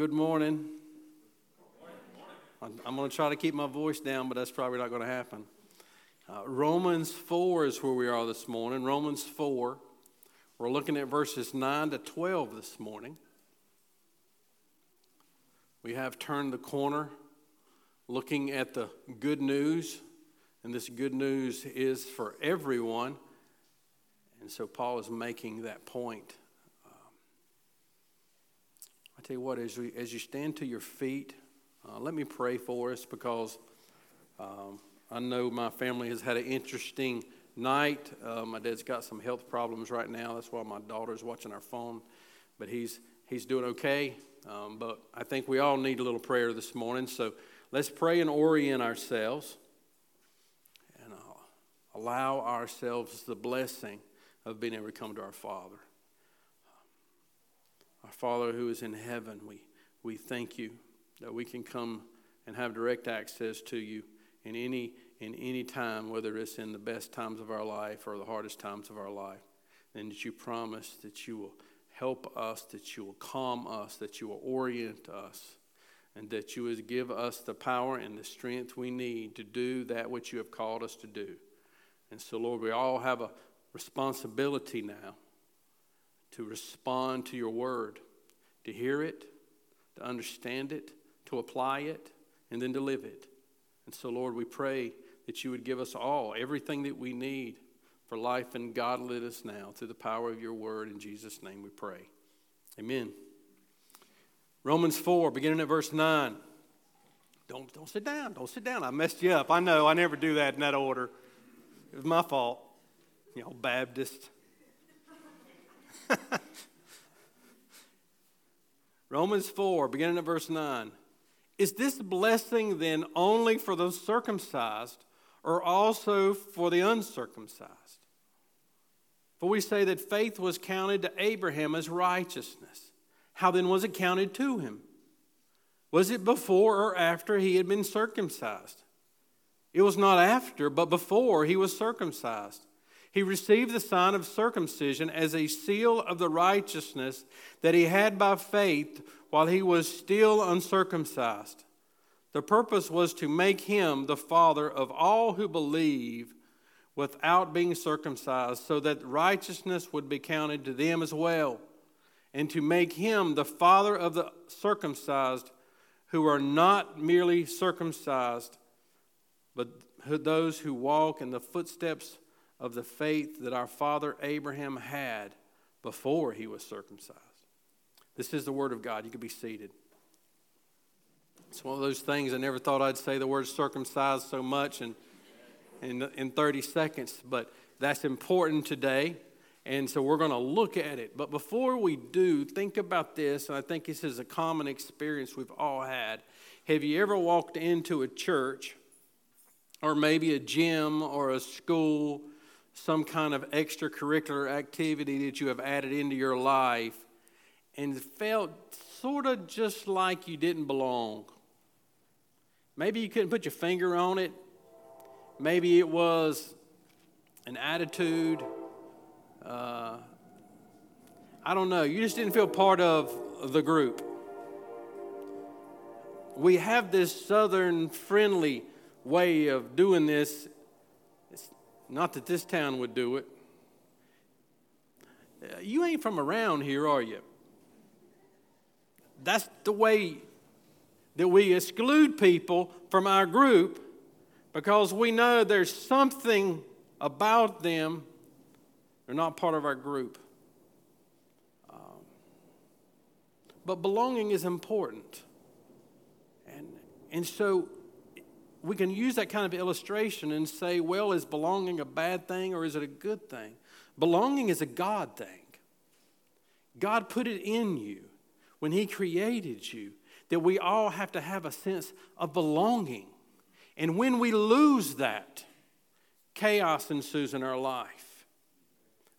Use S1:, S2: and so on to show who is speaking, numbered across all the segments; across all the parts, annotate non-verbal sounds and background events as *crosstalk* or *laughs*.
S1: good morning. I'm going to try to keep my voice down, but that's probably not going to happen. Uh, Romans 4 is where we are this morning. Romans 4. We're looking at verses 9 to 12 this morning. We have turned the corner looking at the good news, and this good news is for everyone. And so Paul is making that point. I tell you what, as, we, as you stand to your feet, uh, let me pray for us because um, I know my family has had an interesting night. Uh, my dad's got some health problems right now. That's why my daughter's watching our phone. But he's, he's doing okay. Um, but I think we all need a little prayer this morning. So let's pray and orient ourselves and uh, allow ourselves the blessing of being able to come to our Father. Our Father who is in heaven, we, we thank you that we can come and have direct access to you in any in any time, whether it's in the best times of our life or the hardest times of our life, and that you promise that you will help us, that you will calm us, that you will orient us, and that you will give us the power and the strength we need to do that which you have called us to do. And so, Lord, we all have a responsibility now to respond to your word, to hear it, to understand it, to apply it, and then to live it. And so, Lord, we pray that you would give us all everything that we need for life and godliness now through the power of your word. In Jesus' name we pray. Amen. Romans 4, beginning at verse 9. Don't, don't sit down. Don't sit down. I messed you up. I know. I never do that in that order. It was my fault. You know, Baptist. *laughs* Romans 4, beginning at verse 9. Is this blessing then only for the circumcised or also for the uncircumcised? For we say that faith was counted to Abraham as righteousness. How then was it counted to him? Was it before or after he had been circumcised? It was not after, but before he was circumcised. He received the sign of circumcision as a seal of the righteousness that he had by faith while he was still uncircumcised. The purpose was to make him the father of all who believe without being circumcised, so that righteousness would be counted to them as well, and to make him the father of the circumcised who are not merely circumcised, but those who walk in the footsteps of the faith that our father Abraham had before he was circumcised. This is the Word of God. You can be seated. It's one of those things I never thought I'd say the word circumcised so much in, in, in 30 seconds, but that's important today. And so we're going to look at it. But before we do, think about this, and I think this is a common experience we've all had. Have you ever walked into a church or maybe a gym or a school, some kind of extracurricular activity that you have added into your life, and felt sort of just like you didn't belong. Maybe you couldn't put your finger on it. Maybe it was an attitude. Uh, I don't know. You just didn't feel part of the group. We have this southern friendly way of doing this. Not that this town would do it. Uh, you ain't from around here, are you? That's the way that we exclude people from our group because we know there's something about them, they're not part of our group. Um, but belonging is important. And, and so we can use that kind of illustration and say, well, is belonging a bad thing or is it a good thing? Belonging is a God thing. God put it in you when He created you that we all have to have a sense of belonging. And when we lose that, chaos ensues in our life.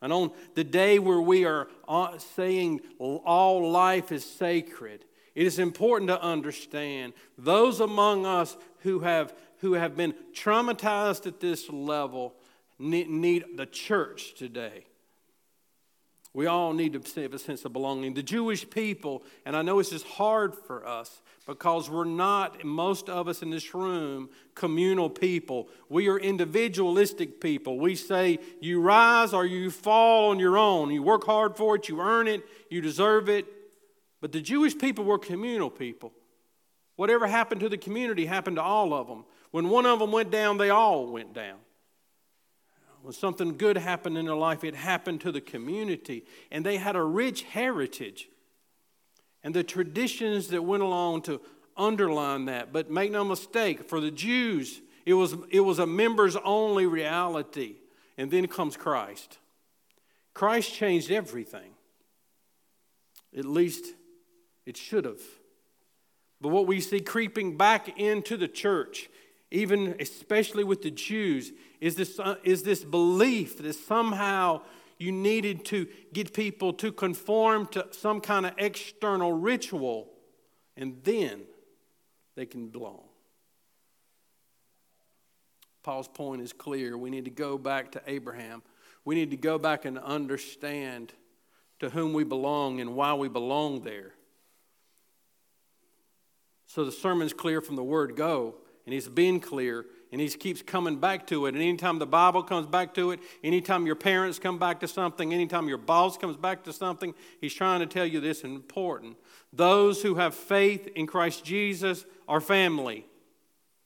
S1: And on the day where we are uh, saying all life is sacred, it is important to understand those among us who have, who have been traumatized at this level need, need the church today. We all need to have a sense of belonging. The Jewish people, and I know this is hard for us because we're not, most of us in this room, communal people. We are individualistic people. We say you rise or you fall on your own. You work hard for it, you earn it, you deserve it. But the Jewish people were communal people. Whatever happened to the community happened to all of them. When one of them went down, they all went down when something good happened in their life, it happened to the community. And they had a rich heritage. And the traditions that went along to underline that. But make no mistake, for the Jews, it was, it was a members only reality. And then comes Christ. Christ changed everything. At least it should have. But what we see creeping back into the church, even especially with the Jews, is this, uh, is this belief that somehow you needed to get people to conform to some kind of external ritual, and then they can belong. Paul's point is clear. We need to go back to Abraham. We need to go back and understand to whom we belong and why we belong there. So the sermon's clear from the word go, and he's been clear and he keeps coming back to it. And anytime the Bible comes back to it, anytime your parents come back to something, anytime your boss comes back to something, he's trying to tell you this is important. Those who have faith in Christ Jesus are family.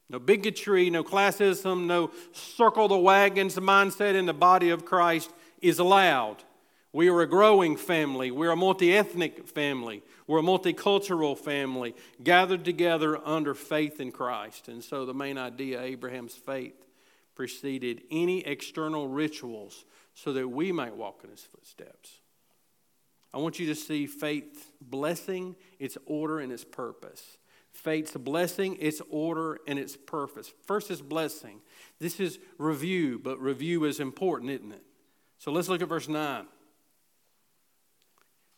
S1: No bigotry, no classism, no circle the wagons mindset in the body of Christ is allowed. We are a growing family. We're a multi ethnic family. We're a multicultural family gathered together under faith in Christ. And so the main idea Abraham's faith preceded any external rituals so that we might walk in his footsteps. I want you to see faith's blessing, its order, and its purpose. Faith's blessing, its order, and its purpose. First is blessing. This is review, but review is important, isn't it? So let's look at verse 9.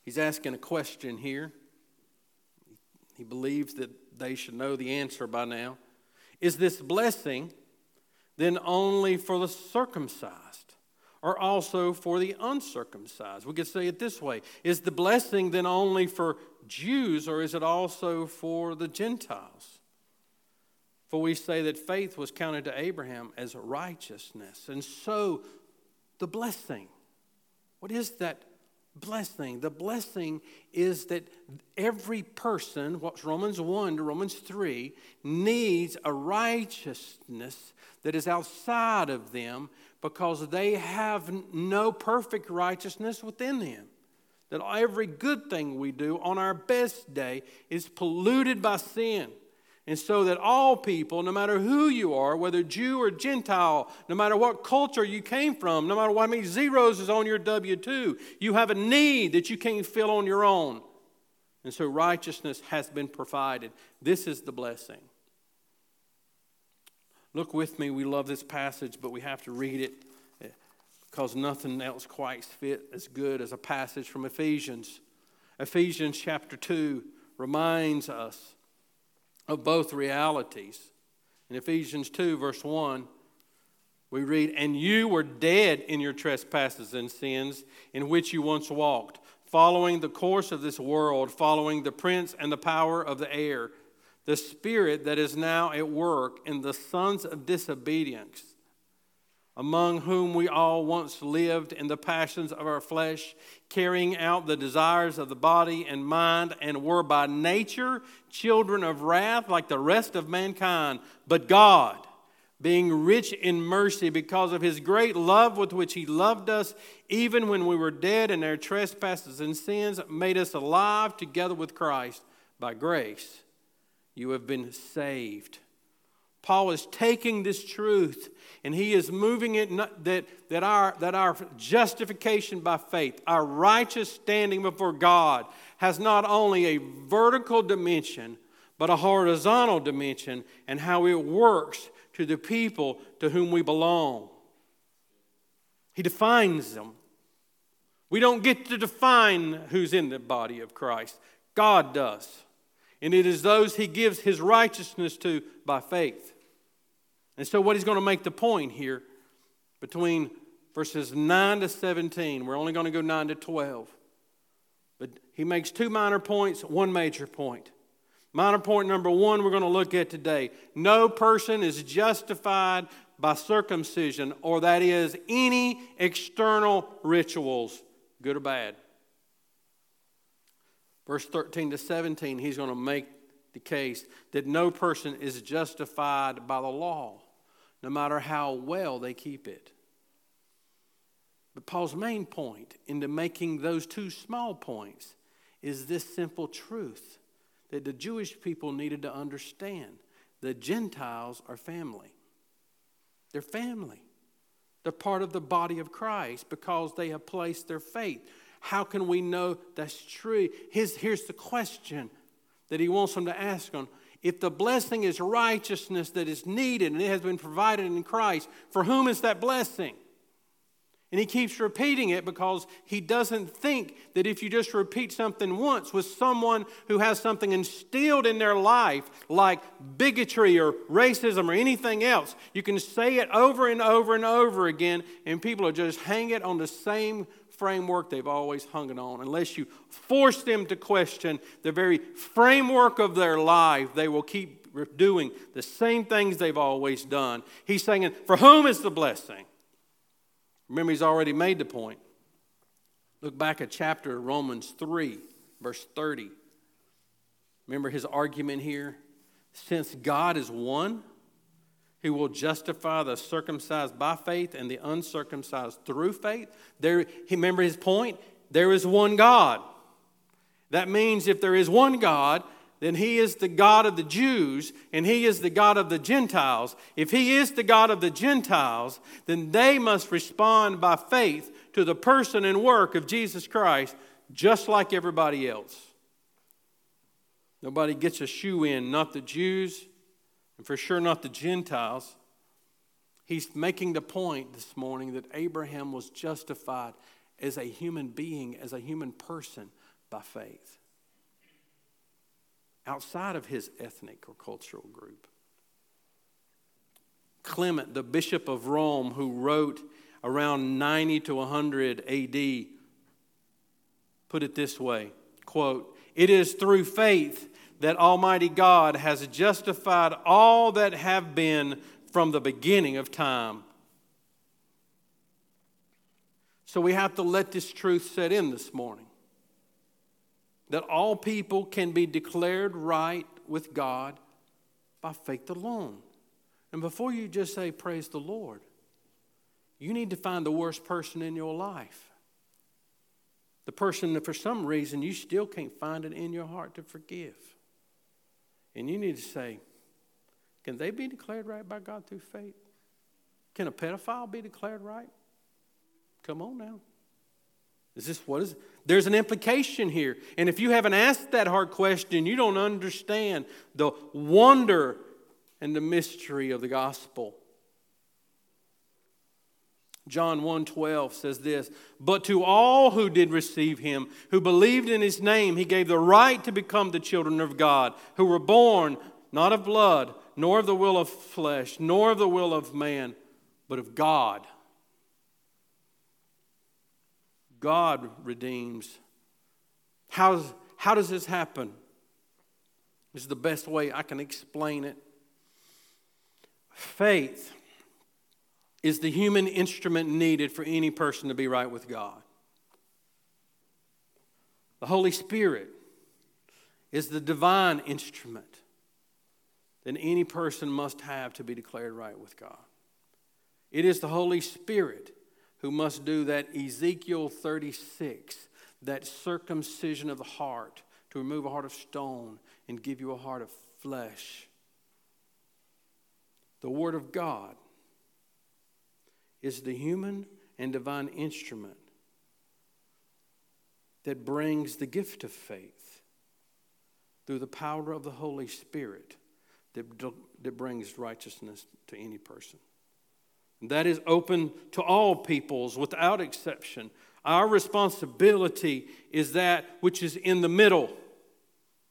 S1: He's asking a question here. He believes that they should know the answer by now. Is this blessing then only for the circumcised or also for the uncircumcised? We could say it this way Is the blessing then only for Jews or is it also for the Gentiles? For we say that faith was counted to Abraham as righteousness. And so the blessing, what is that blessing. The blessing is that every person, what's Romans 1 to Romans 3, needs a righteousness that is outside of them because they have no perfect righteousness within them. That every good thing we do on our best day is polluted by sin. And so that all people, no matter who you are, whether Jew or Gentile, no matter what culture you came from, no matter what many zeros is on your W 2, you have a need that you can't fill on your own. And so righteousness has been provided. This is the blessing. Look with me. We love this passage, but we have to read it eh, because nothing else quite fit as good as a passage from Ephesians. Ephesians chapter 2 reminds us of both realities. In Ephesians 2, verse 1, we read, And you were dead in your trespasses and sins in which you once walked, following the course of this world, following the prince and the power of the air, the spirit that is now at work in the sons of disobedience among whom we all once lived in the passions of our flesh, carrying out the desires of the body and mind, and were by nature children of wrath like the rest of mankind. But God, being rich in mercy because of his great love with which he loved us, even when we were dead in our trespasses and sins, made us alive together with Christ. By grace, you have been saved. Paul is taking this truth and he is moving it that, that, our, that our justification by faith, our righteous standing before God, has not only a vertical dimension, but a horizontal dimension, and how it works to the people to whom we belong. He defines them. We don't get to define who's in the body of Christ, God does. And it is those he gives his righteousness to by faith. And so, what he's going to make the point here between verses 9 to 17. We're only going to go 9 to 12. But he makes two minor points, one major point. Minor point number one, we're going to look at today. No person is justified by circumcision, or that is any external rituals, good or bad. Verse 13 to 17, he's going to make the case that no person is justified by the law, no matter how well they keep it. But Paul's main point into making those two small points is this simple truth that the Jewish people needed to understand. The Gentiles are family. They're family. They're part of the body of Christ because they have placed their faith. How can we know that's true? His, here's the question that he wants them to ask on. If the blessing is righteousness that is needed and it has been provided in Christ, for whom is that blessing? And he keeps repeating it because he doesn't think that if you just repeat something once with someone who has something instilled in their life, like bigotry or racism or anything else, you can say it over and over and over again, and people will just hang it on the same framework they've always hung it on. Unless you force them to question the very framework of their life, they will keep doing the same things they've always done. He's saying, For whom is the blessing? Remember, he's already made the point. Look back at chapter Romans 3, verse 30. Remember his argument here? Since God is one, who will justify the circumcised by faith and the uncircumcised through faith. There, remember his point? There is one God. That means if there is one God, then he is the God of the Jews and he is the God of the Gentiles. If he is the God of the Gentiles, then they must respond by faith to the person and work of Jesus Christ, just like everybody else. Nobody gets a shoe in, not the Jews, and for sure not the Gentiles. He's making the point this morning that Abraham was justified as a human being, as a human person, by faith outside of his ethnic or cultural group. Clement, the Bishop of Rome, who wrote around 90 to 100 AD, put it this way quote, It is through faith that Almighty God has justified all that have been from the beginning of time. So we have to let this truth set in this morning that all people can be declared right with God by faith alone. And before you just say, Praise the Lord, you need to find the worst person in your life. The person that for some reason you still can't find it in your heart to forgive. And you need to say, Can they be declared right by God through faith? Can a pedophile be declared right? Come on now. Is this what is? There's an implication here. And if you haven't asked that hard question, you don't understand the wonder and the mystery of the gospel. John 1:12 says this, "But to all who did receive him, who believed in his name, he gave the right to become the children of God, who were born not of blood, nor of the will of flesh, nor of the will of man, but of God." God redeems. How's, how does this happen? This is the best way I can explain it. Faith is the human instrument needed for any person to be right with God. The Holy Spirit is the divine instrument that any person must have to be declared right with God. It is the Holy Spirit who must do that Ezekiel 36, that circumcision of the heart, to remove a heart of stone and give you a heart of flesh. The Word of God is the human and divine instrument that brings the gift of faith through the power of the Holy Spirit that, that brings righteousness to any person. That is open to all peoples without exception. Our responsibility is that which is in the middle.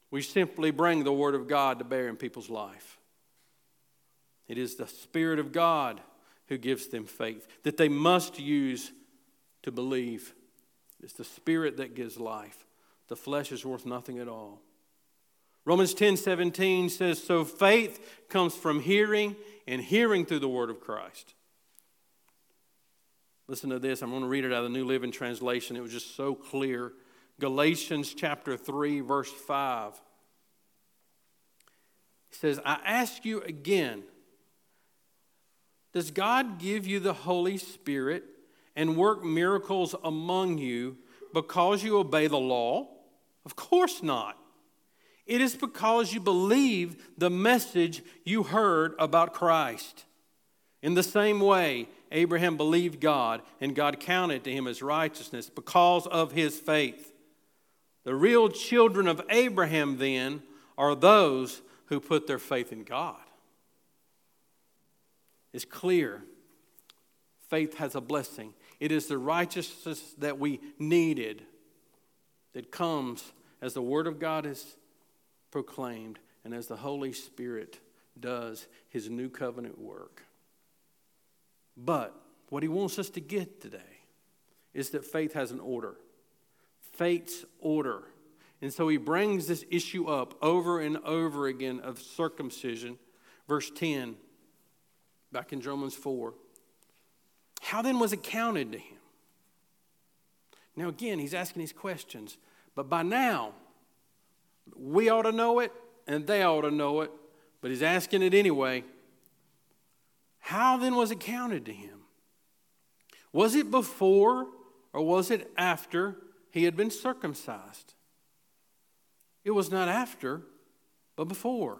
S1: We simply bring the Word of God to bear in people's life. It is the Spirit of God who gives them faith, that they must use to believe. It's the Spirit that gives life. The flesh is worth nothing at all. Romans 10 17 says, So faith comes from hearing, and hearing through the word of Christ. Listen to this. I'm going to read it out of the New Living Translation. It was just so clear. Galatians chapter 3, verse 5. He says, I ask you again, does God give you the Holy Spirit and work miracles among you because you obey the law? Of course not. It is because you believe the message you heard about Christ. In the same way, Abraham believed God, and God counted to him as righteousness because of his faith. The real children of Abraham, then, are those who put their faith in God. It's clear faith has a blessing. It is the righteousness that we needed that comes as the Word of God is proclaimed and as the Holy Spirit does his new covenant work. But what he wants us to get today is that faith has an order. Faith's order. And so he brings this issue up over and over again of circumcision. Verse 10, back in Romans 4. How then was it counted to him? Now, again, he's asking these questions. But by now, we ought to know it, and they ought to know it. But he's asking it anyway. How then was it counted to him? Was it before or was it after he had been circumcised? It was not after, but before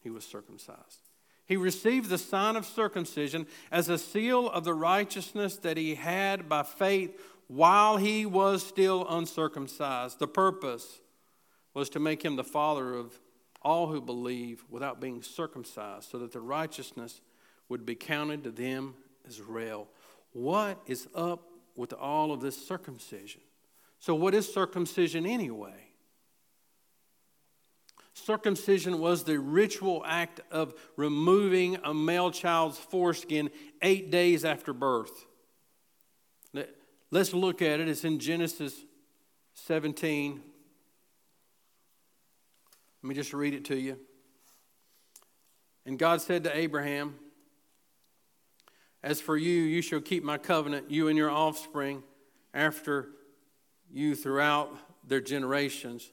S1: he was circumcised. He received the sign of circumcision as a seal of the righteousness that he had by faith while he was still uncircumcised. The purpose was to make him the father of all who believe without being circumcised, so that the righteousness would be counted to them as real. What is up with all of this circumcision? So, what is circumcision anyway? Circumcision was the ritual act of removing a male child's foreskin eight days after birth. Let's look at it. It's in Genesis 17. Let me just read it to you. And God said to Abraham, as for you, you shall keep my covenant, you and your offspring after you throughout their generations.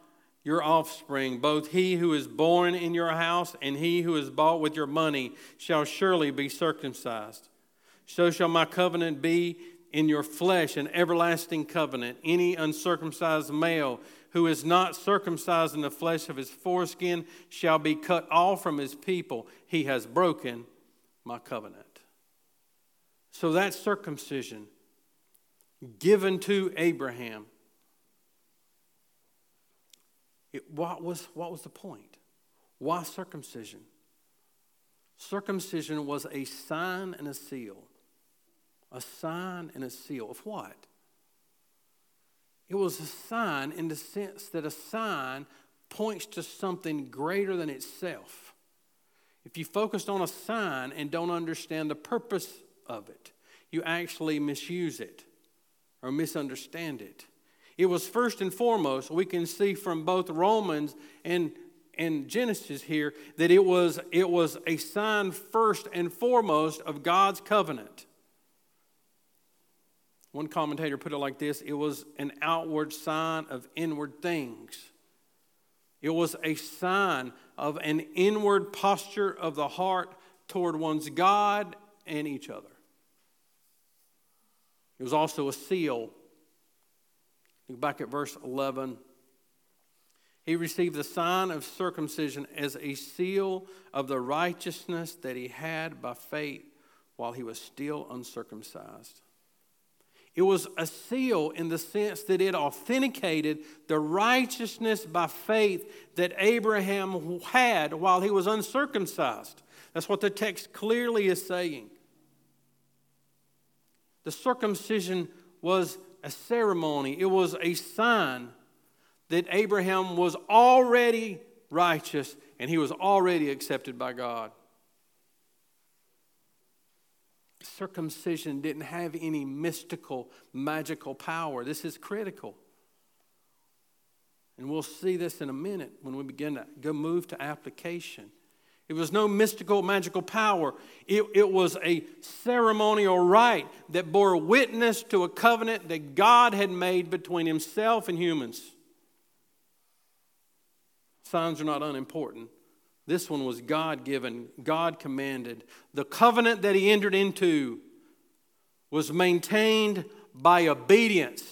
S1: your offspring, both he who is born in your house and he who is bought with your money shall surely be circumcised. So shall my covenant be in your flesh, an everlasting covenant. Any uncircumcised male who is not circumcised in the flesh of his foreskin shall be cut off from his people. He has broken my covenant. So that circumcision given to Abraham, it, what, was, what was the point? Why circumcision? Circumcision was a sign and a seal. A sign and a seal of what? It was a sign in the sense that a sign points to something greater than itself. If you focused on a sign and don't understand the purpose of it. You actually misuse it or misunderstand it. It was first and foremost, we can see from both Romans and, and Genesis here that it was, it was a sign first and foremost of God's covenant. One commentator put it like this it was an outward sign of inward things. It was a sign of an inward posture of the heart toward one's God and each other. It was also a seal. Back at verse 11. He received the sign of circumcision as a seal of the righteousness that he had by faith while he was still uncircumcised. It was a seal in the sense that it authenticated the righteousness by faith that Abraham had while he was uncircumcised. That's what the text clearly is saying. The circumcision was a ceremony, it was a sign that Abraham was already righteous and he was already accepted by God. Circumcision didn't have any mystical, magical power. This is critical. And we'll see this in a minute when we begin to go move to application. It was no mystical, magical power. It, it was a ceremonial rite that bore witness to a covenant that God had made between himself and humans. Signs are not unimportant. This one was God given, God commanded. The covenant that he entered into was maintained by obedience.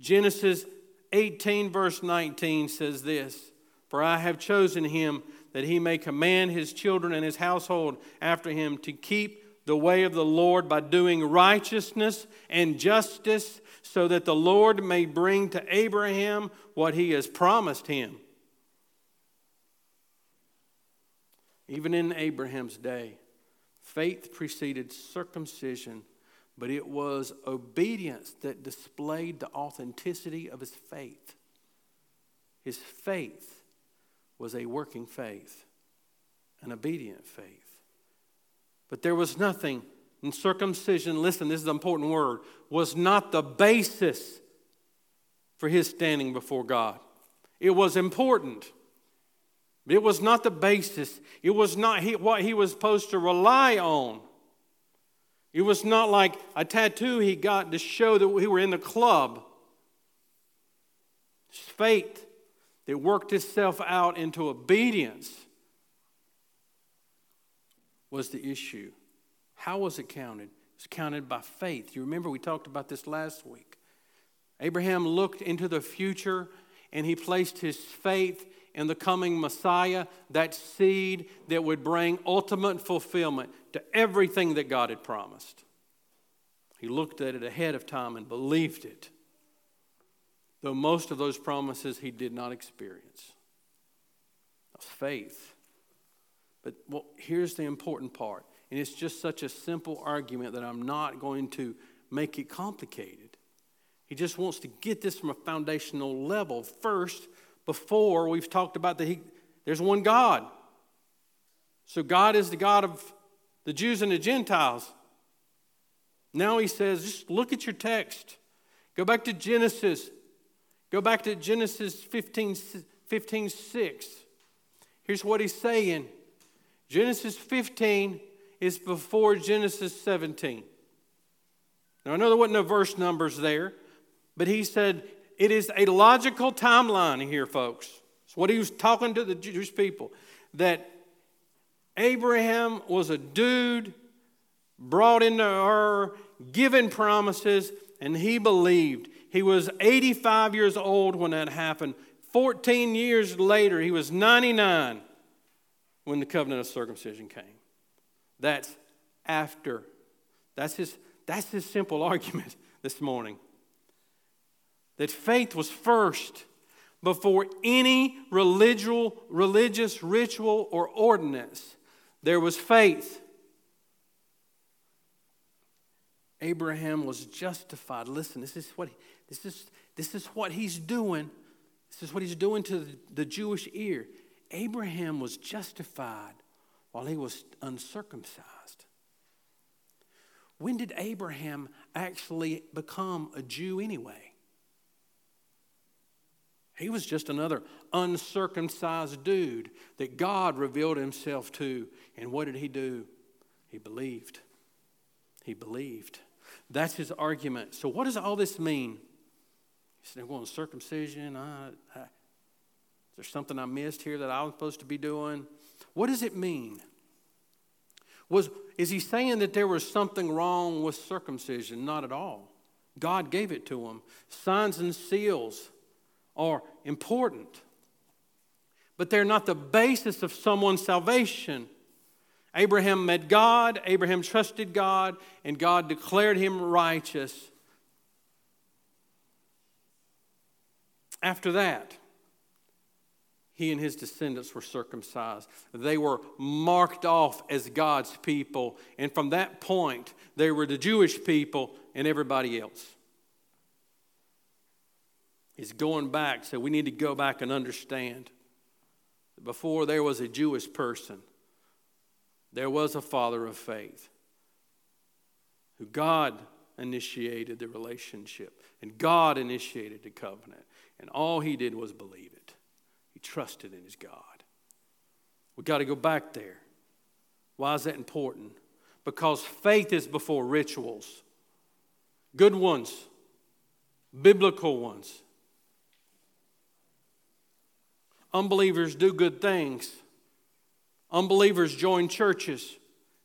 S1: Genesis 18, verse 19 says this For I have chosen him that he may command his children and his household after him to keep the way of the Lord by doing righteousness and justice, so that the Lord may bring to Abraham what he has promised him. Even in Abraham's day, faith preceded circumcision, but it was obedience that displayed the authenticity of his faith. His faith was a working faith, an obedient faith. But there was nothing in circumcision, listen, this is an important word, was not the basis for his standing before God. It was important. But It was not the basis. It was not he, what he was supposed to rely on. It was not like a tattoo he got to show that we were in the club. It's faith that worked itself out into obedience was the issue. How was it counted? It was counted by faith. You remember we talked about this last week. Abraham looked into the future and he placed his faith in the coming Messiah, that seed that would bring ultimate fulfillment to everything that God had promised. He looked at it ahead of time and believed it, though most of those promises he did not experience. Faith. But well, here's the important part, and it's just such a simple argument that I'm not going to make it complicated. He just wants to get this from a foundational level. First, before, we've talked about that he, there's one God. So God is the God of the Jews and the Gentiles. Now he says, just look at your text. Go back to Genesis. Go back to Genesis 15, 15 6. Here's what he's saying Genesis 15 is before Genesis 17. Now, I know there wasn't no verse numbers there, but he said it is a logical timeline here, folks. It's what he was talking to the Jewish people that Abraham was a dude brought into her, given promises, and he believed. He was 85 years old when that happened. 14 years later, he was 99 when the covenant of circumcision came. That's after. That's his, that's his simple *laughs* argument this morning that faith was first before any religious, religious ritual or ordinance. There was faith. Abraham was justified. Listen, this is what, this is, this is what he's doing. This is what he's doing to the, Jewish ear. Abraham was justified while he was uncircumcised. When did Abraham actually become a Jew anyway? He was just another uncircumcised dude that God revealed himself to. And what did he do? He believed. He believed. That's his argument. So, what does all this mean? Said, to circumcision, I, I, is there something I missed here that I was supposed to be doing? What does it mean? Was, is he saying that there was something wrong with circumcision? Not at all. God gave it to him. Signs and seals are important, but they're not the basis of someone's salvation. Abraham met God, Abraham trusted God, and God declared him righteous. After that, he and his descendants were circumcised. They were marked off as God's people. And from that point, they were the Jewish people and everybody else. He's going back, so we need to go back and understand. Before there was a Jewish person, there was a father of faith who God initiated the relationship and God initiated the covenant. And all he did was believe it. He trusted in his God. We got to go back there. Why is that important? Because faith is before rituals, good ones, biblical ones. Unbelievers do good things Unbelievers join churches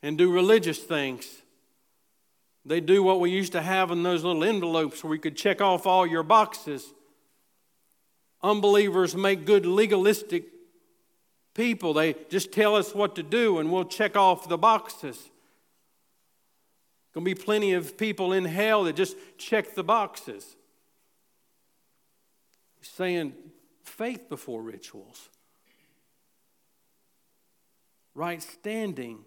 S1: and do religious things. They do what we used to have in those little envelopes where you could check off all your boxes. Unbelievers make good legalistic people. They just tell us what to do and we'll check off the boxes. Going to be plenty of people in hell that just check the boxes. He's saying faith before rituals right standing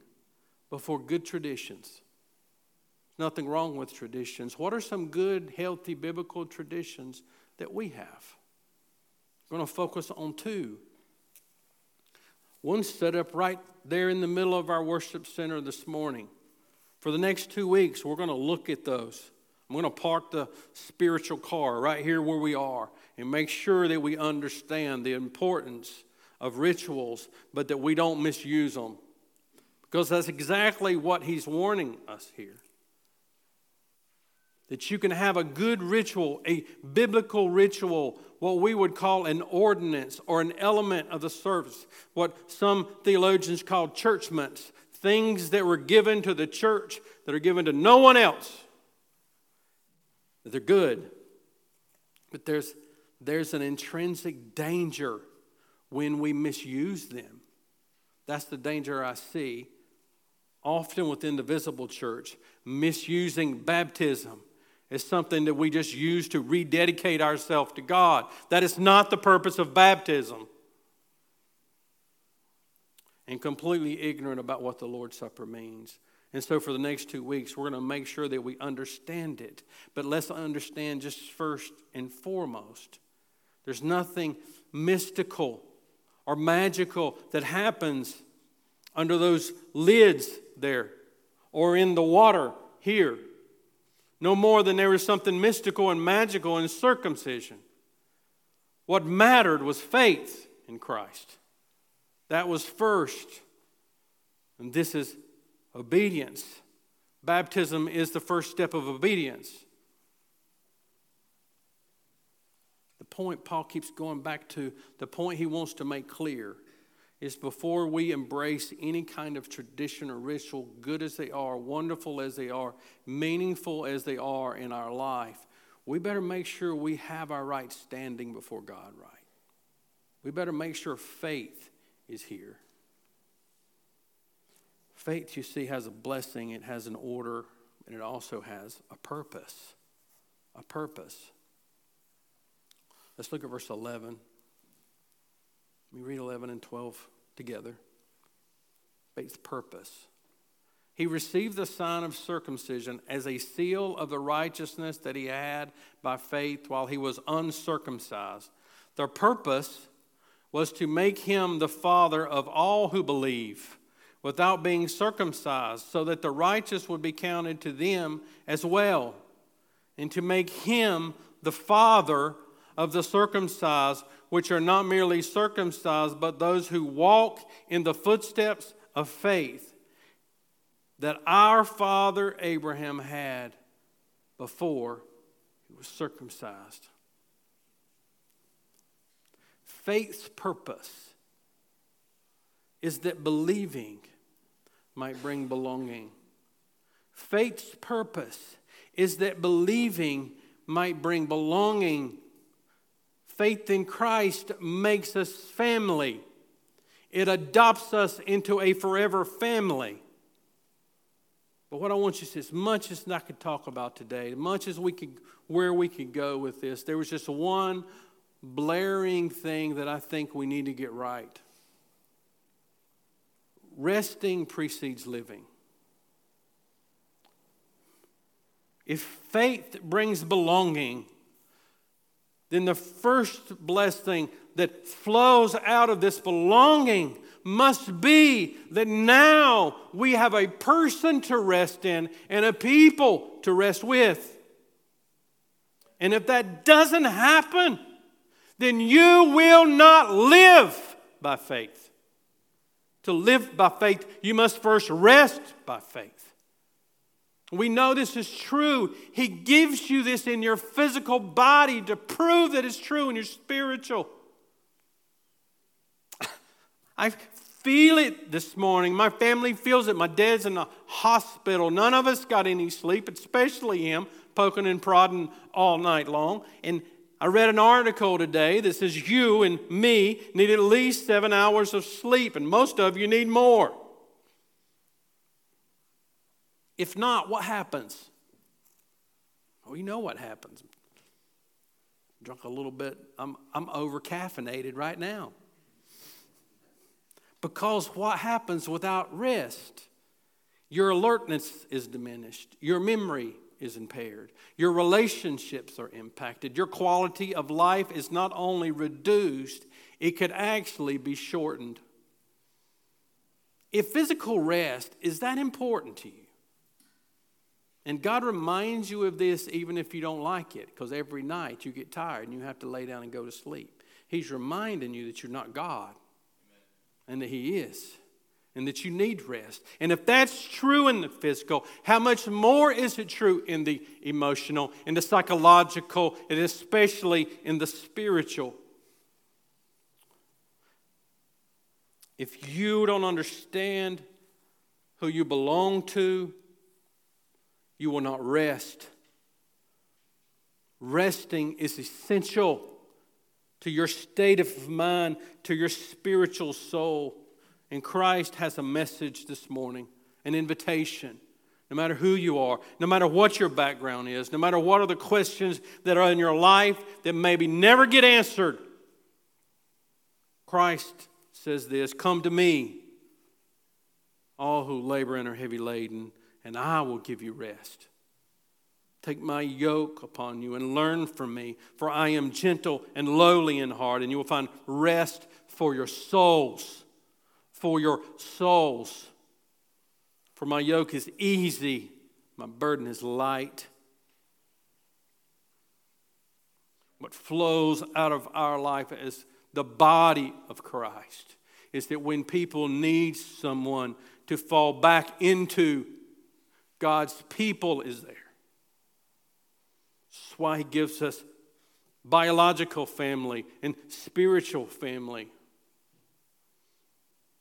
S1: before good traditions. Nothing wrong with traditions. What are some good, healthy, biblical traditions that we have? We're going to focus on two. One set up right there in the middle of our worship center this morning. For the next two weeks, we're going to look at those. I'm going to park the spiritual car right here where we are and make sure that we understand the importance of rituals, but that we don't misuse them. Because that's exactly what he's warning us here. That you can have a good ritual, a biblical ritual, what we would call an ordinance or an element of the service, what some theologians call churchments, things that were given to the church that are given to no one else. They're good. But there's, there's an intrinsic danger when we misuse them. That's the danger I see often within the visible church, misusing baptism is something that we just use to rededicate ourselves to God. That is not the purpose of baptism. And completely ignorant about what the Lord's Supper means. And so, for the next two weeks, we're going to make sure that we understand it. But let's understand just first and foremost there's nothing mystical or magical that happens under those lids there or in the water here. No more than there was something mystical and magical in circumcision. What mattered was faith in Christ. That was first. And this is obedience. Baptism is the first step of obedience. the point Paul keeps going back to, the point he wants to make clear is before we embrace any kind of tradition or ritual, good as they are, wonderful as they are, meaningful as they are in our life, we better make sure we have our right standing before God right. We better make sure faith is here. Faith, you see, has a blessing, it has an order, and it also has a purpose. A purpose. Let's look at verse 11. Let me read 11 and 12 together. Faith's purpose. He received the sign of circumcision as a seal of the righteousness that he had by faith while he was uncircumcised. The purpose was to make him the father of all who believe without being circumcised, so that the righteous would be counted to them as well, and to make him the father of the circumcised, which are not merely circumcised, but those who walk in the footsteps of faith that our father Abraham had before he was circumcised. Faith's purpose is that believing might bring belonging. Faith's purpose is that believing might bring belonging Faith in Christ makes us family. it adopts us into a forever family. But what I want you to see, as much as I could talk about today, as much as we could, where we could go with this, there was just one blaring thing that I think we need to get right. Resting precedes living. If faith brings belonging, then the first blessed thing that flows out of this belonging must be that now we have a person to rest in and a people to rest with. And if that doesn't happen, then you will not live by faith. To live by faith, you must first rest by faith. We know this is true. He gives you this in your physical body to prove that it's true in your spiritual. *laughs* I feel it this morning. My family feels it. My dad's in the hospital. None of us got any sleep, especially him, poking and prodding all night long. And I read an article today that says you and me need at least seven hours of sleep, and most of you need more. If not, what happens? Well, you know what happens. Drunk a little bit. I'm, I'm over caffeinated right now. Because what happens without rest? Your alertness is diminished, your memory is impaired, your relationships are impacted, your quality of life is not only reduced, it could actually be shortened. If physical rest is that important to you, and God reminds you of this even if you don't like it, because every night you get tired and you have to lay down and go to sleep. He's reminding you that you're not God and that He is and that you need rest. And if that's true in the physical, how much more is it true in the emotional, in the psychological, and especially in the spiritual? If you don't understand who you belong to, you will not rest. Resting is essential to your state of mind, to your spiritual soul. And Christ has a message this morning, an invitation. No matter who you are, no matter what your background is, no matter what are the questions that are in your life that maybe never get answered, Christ says this Come to me, all who labor and are heavy laden, and I will give you rest. Take my yoke upon you and learn from me, for I am gentle and lowly in heart, and you will find rest for your souls. For your souls. For my yoke is easy, my burden is light. What flows out of our life as the body of Christ is that when people need someone to fall back into, God's people is there. That's why He gives us biological family and spiritual family.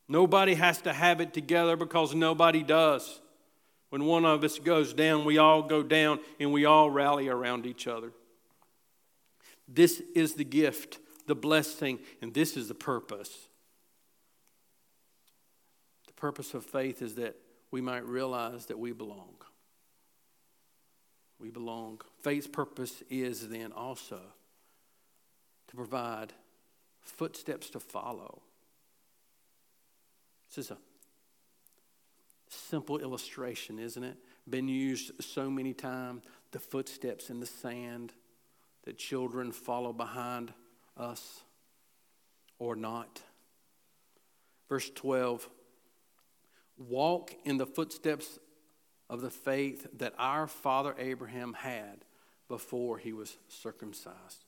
S1: Nobody has to have it together because nobody does. When one of us goes down, we all go down and we all rally around each other. This is the gift, the blessing, and this is the purpose. The purpose of faith is that we might realize that we belong. We belong. Faith's purpose is then also to provide footsteps to follow. This is a simple illustration, isn't it? Been used so many times. The footsteps in the sand that children follow behind us or not. Verse 12 Walk in the footsteps of the faith that our father Abraham had before he was circumcised.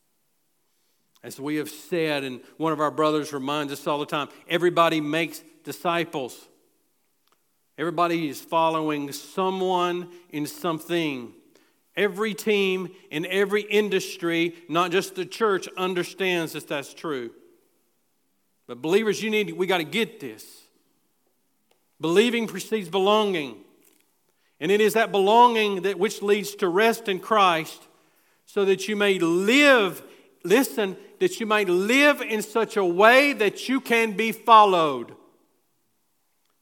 S1: As we have said, and one of our brothers reminds us all the time everybody makes disciples. Everybody is following someone in something. Every team in every industry, not just the church, understands that that's true. But believers, you need we got to get this. Believing precedes belonging. And it is that belonging that which leads to rest in Christ so that you may live, listen, that you might live in such a way that you can be followed.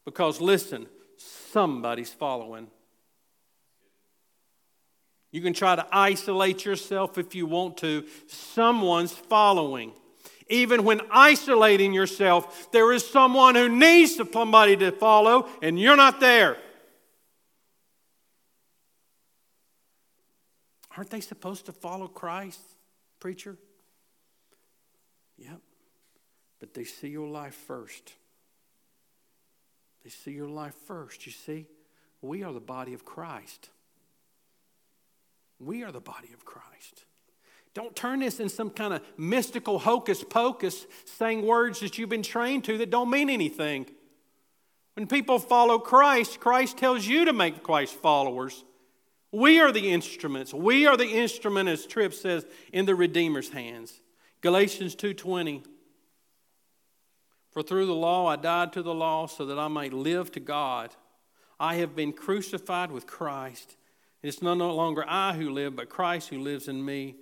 S1: Because listen, somebody's following. You can try to isolate yourself if you want to, someone's following. Even when isolating yourself, there is someone who needs somebody to follow, and you're not there. Aren't they supposed to follow Christ, preacher? Yep. But they see your life first. They see your life first. You see, we are the body of Christ. We are the body of Christ. Don't turn this in some kind of mystical hocus pocus, saying words that you've been trained to that don't mean anything. When people follow Christ, Christ tells you to make Christ followers. We are the instruments. We are the instrument, as Tripp says, in the Redeemer's hands. Galatians 2:20. For through the law I died to the law so that I might live to God. I have been crucified with Christ. It's no longer I who live, but Christ who lives in me.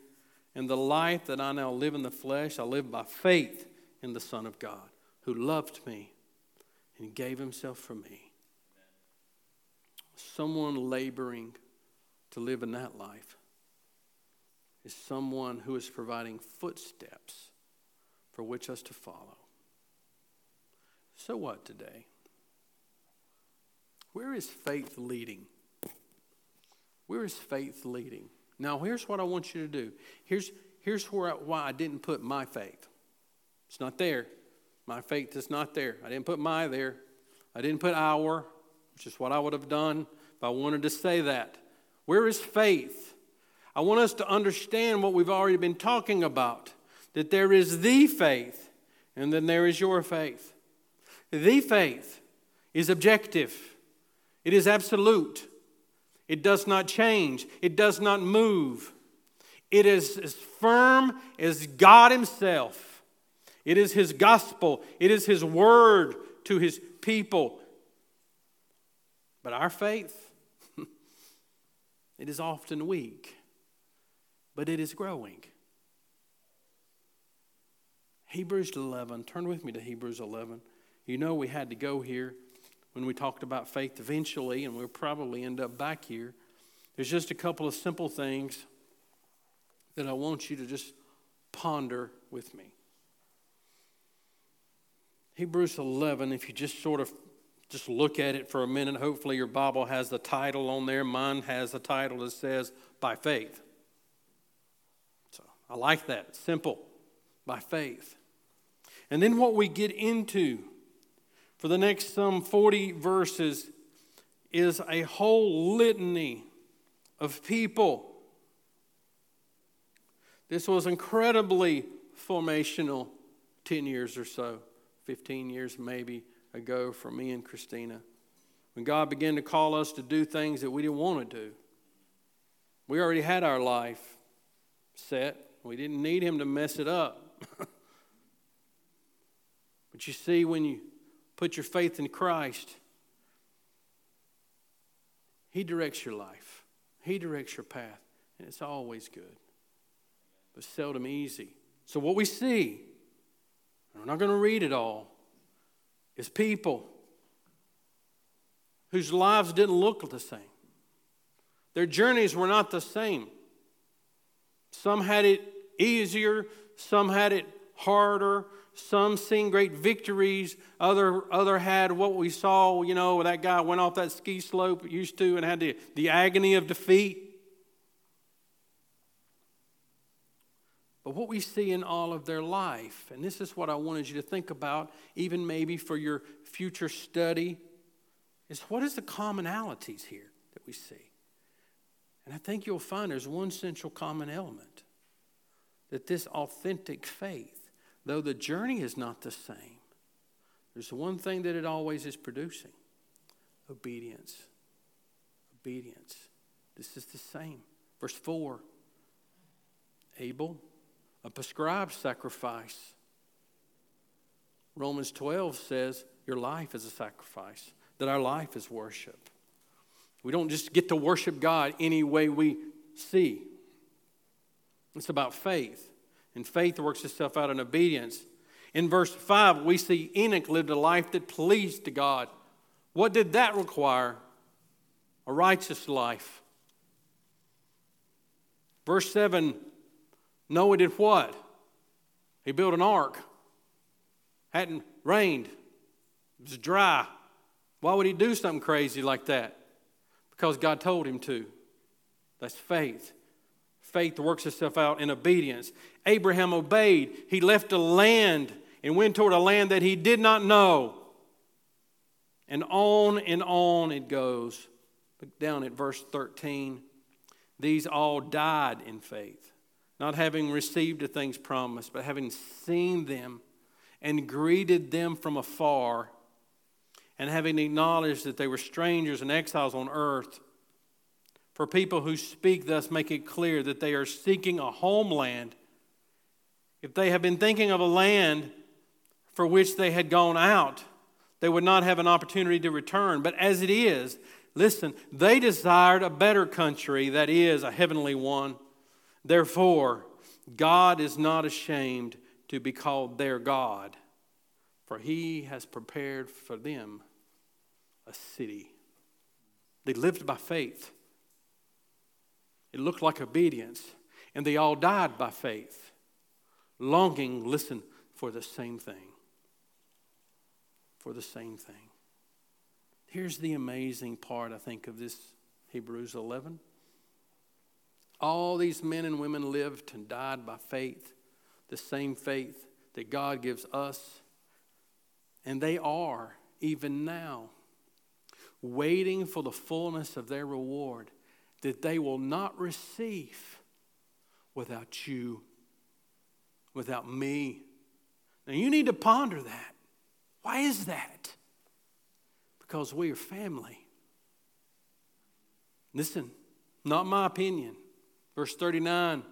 S1: And the life that I now live in the flesh, I live by faith in the Son of God, who loved me and gave himself for me. Someone laboring to live in that life is someone who is providing footsteps for which us to follow. So, what today? Where is faith leading? Where is faith leading? Now, here's what I want you to do. Here's, here's where I, why I didn't put my faith. It's not there. My faith is not there. I didn't put my there. I didn't put our, which is what I would have done if I wanted to say that. Where is faith? I want us to understand what we've already been talking about that there is the faith, and then there is your faith. The faith is objective, it is absolute, it does not change, it does not move. It is as firm as God Himself. It is His gospel, it is His word to His people. But our faith, *laughs* it is often weak, but it is growing. Hebrews 11, turn with me to Hebrews 11. You know, we had to go here when we talked about faith eventually, and we'll probably end up back here. There's just a couple of simple things that I want you to just ponder with me. Hebrews 11, if you just sort of just look at it for a minute. Hopefully, your Bible has the title on there. Mine has the title that says, By Faith. So I like that. Simple. By faith. And then what we get into for the next some 40 verses is a whole litany of people. This was incredibly formational 10 years or so, 15 years maybe ago for me and Christina when God began to call us to do things that we didn't want to do. We already had our life set, we didn't need Him to mess it up. *laughs* but you see, when you put your faith in Christ, He directs your life, He directs your path, and it's always good, but seldom easy. So, what we see, we're not going to read it all, is people whose lives didn't look the same. Their journeys were not the same. Some had it easier, some had it harder, some seen great victories, other, other had what we saw, you know, that guy went off that ski slope used to and had the, the agony of defeat. But what we see in all of their life, and this is what I wanted you to think about, even maybe for your future study, is what is the commonalities here that we see? And I think you'll find there's one central common element that this authentic faith, though the journey is not the same, there's one thing that it always is producing obedience. Obedience. This is the same. Verse 4 Abel a prescribed sacrifice. Romans 12 says your life is a sacrifice, that our life is worship. We don't just get to worship God any way we see. It's about faith. And faith works itself out in obedience. In verse 5, we see Enoch lived a life that pleased to God. What did that require? A righteous life. Verse 7, Noah did what? He built an ark. Hadn't rained. It was dry. Why would he do something crazy like that? Because God told him to. That's faith. Faith works itself out in obedience. Abraham obeyed. He left a land and went toward a land that he did not know. And on and on it goes. Look down at verse 13. These all died in faith, not having received the things promised, but having seen them and greeted them from afar, and having acknowledged that they were strangers and exiles on earth. For people who speak thus make it clear that they are seeking a homeland. If they have been thinking of a land for which they had gone out, they would not have an opportunity to return. But as it is, listen, they desired a better country, that is, a heavenly one. Therefore, God is not ashamed to be called their God, for he has prepared for them a city. They lived by faith. It looked like obedience, and they all died by faith, longing, listen, for the same thing for the same thing. Here's the amazing part, I think, of this Hebrews 11. All these men and women lived and died by faith, the same faith that God gives us. And they are, even now, waiting for the fullness of their reward that they will not receive without you, without me. Now, you need to ponder that. Why is that? Because we are family. Listen, not my opinion. Verse 39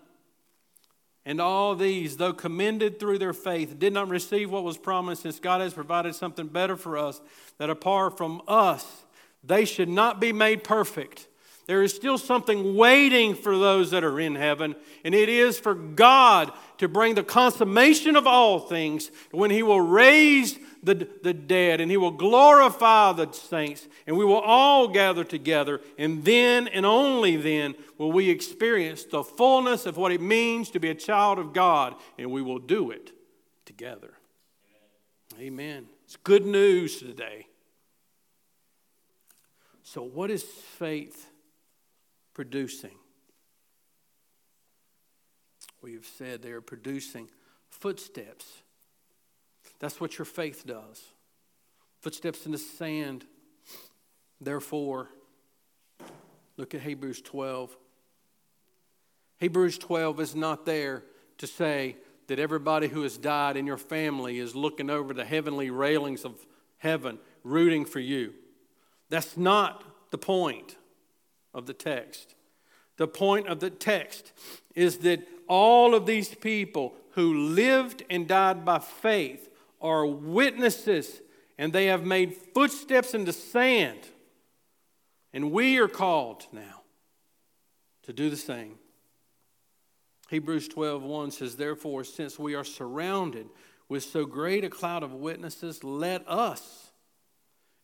S1: And all these, though commended through their faith, did not receive what was promised, since God has provided something better for us, that apart from us, they should not be made perfect. There is still something waiting for those that are in heaven, and it is for God to bring the consummation of all things when He will raise the, the dead and He will glorify the saints, and we will all gather together, and then and only then will we experience the fullness of what it means to be a child of God, and we will do it together. Amen. Amen. It's good news today. So, what is faith? Producing. We've said they're producing footsteps. That's what your faith does. Footsteps in the sand. Therefore, look at Hebrews 12. Hebrews 12 is not there to say that everybody who has died in your family is looking over the heavenly railings of heaven, rooting for you. That's not the point of the text. The point of the text is that all of these people who lived and died by faith are witnesses and they have made footsteps in the sand. And we are called now to do the same. Hebrews 12 1 says, Therefore, since we are surrounded with so great a cloud of witnesses, let us,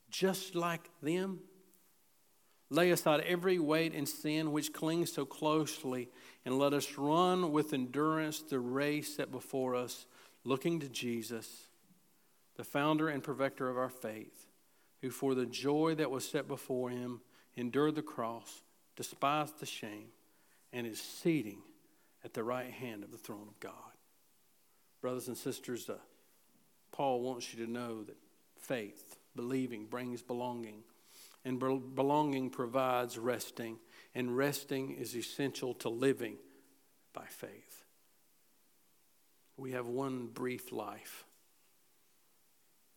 S1: just like them, Lay aside every weight and sin which clings so closely, and let us run with endurance the race set before us, looking to Jesus, the founder and perfecter of our faith, who for the joy that was set before him endured the cross, despised the shame, and is seating at the right hand of the throne of God. Brothers and sisters, uh, Paul wants you to know that faith, believing, brings belonging and belonging provides resting, and resting is essential to living by faith. We have one brief life.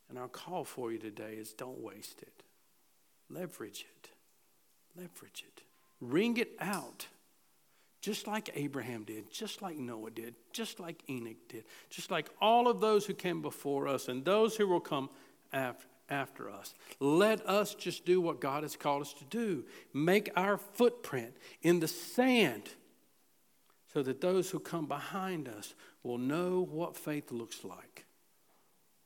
S1: And our call for you today is don't waste it. Leverage it. Leverage it. Wring it out. Just like Abraham did, just like Noah did, just like Enoch did, just like all of those who came before us and those who will come after, after us. Let us just do what God has called us to do make our footprint in the sand so that those who come behind us will know what faith looks like.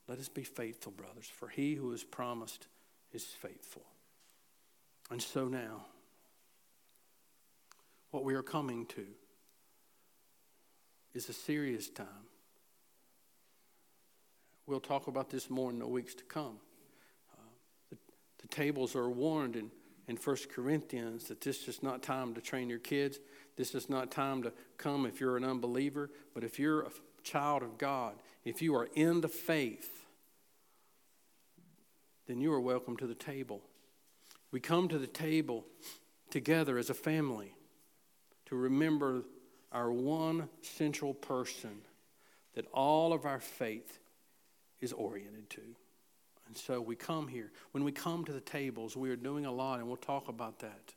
S1: Let us be faithful, brothers, for he who has promised is faithful. And so now, what we are coming to is a serious time. We'll talk about this more in the weeks to come. Tables are warned in, in 1 Corinthians that this is not time to train your kids. This is not time to come if you're an unbeliever. But if you're a child of God, if you are in the faith, then you are welcome to the table. We come to the table together as a family to remember our one central person that all of our faith is oriented to. And so we come here. When we come to the tables, we are doing a lot, and we'll talk about that.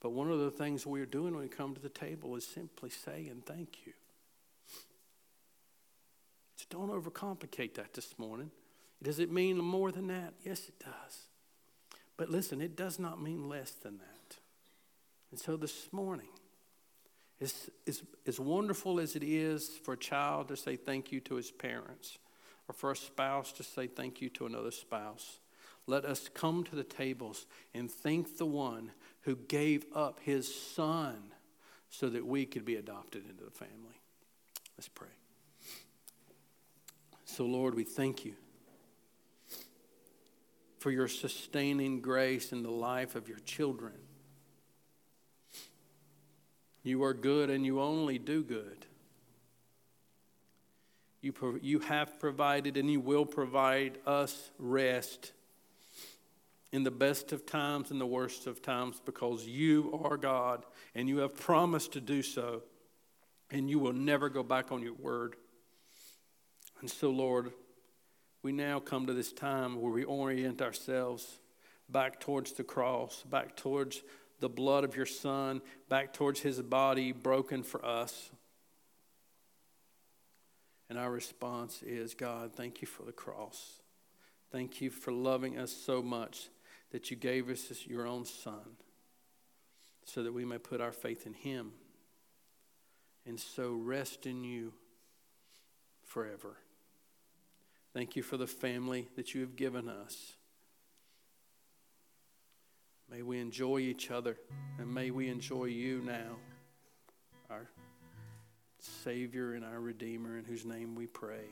S1: But one of the things we are doing when we come to the table is simply saying thank you. So don't overcomplicate that this morning. Does it mean more than that? Yes, it does. But listen, it does not mean less than that. And so this morning, as, as, as wonderful as it is for a child to say thank you to his parents, or for a spouse to say thank you to another spouse, let us come to the tables and thank the one who gave up his son so that we could be adopted into the family. Let's pray. So, Lord, we thank you for your sustaining grace in the life of your children. You are good and you only do good. You, you have provided and you will provide us rest in the best of times and the worst of times because you are God and you have promised to do so and you will never go back on your word. And so, Lord, we now come to this time where we orient ourselves back towards the cross, back towards the blood of your Son, back towards his body broken for us. And our response is God, thank you for the cross. Thank you for loving us so much that you gave us your own Son so that we may put our faith in him and so rest in you forever. Thank you for the family that you have given us. May we enjoy each other and may we enjoy you now, Savior and our Redeemer, in whose name we pray,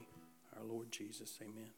S1: our Lord Jesus. Amen.